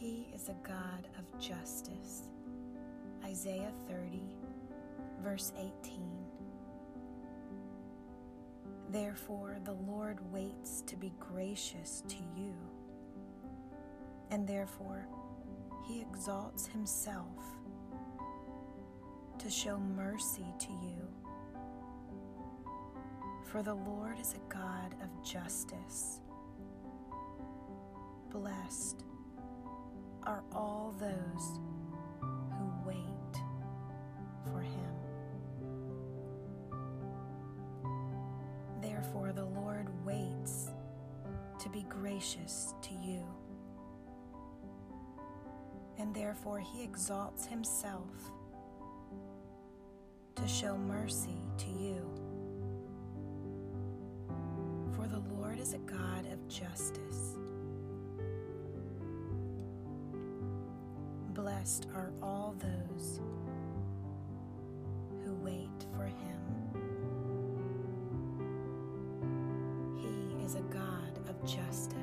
He is a God of justice. Isaiah 30, verse 18. Therefore, the Lord waits to be gracious to you, and therefore, he exalts himself to show mercy to you. For the Lord is a God of justice. Blessed are all those who wait for him. Therefore, the Lord waits to be gracious to you. And therefore, he exalts himself to show mercy to you. For the Lord is a God of justice. Blessed are all those who wait for him. He is a God of justice.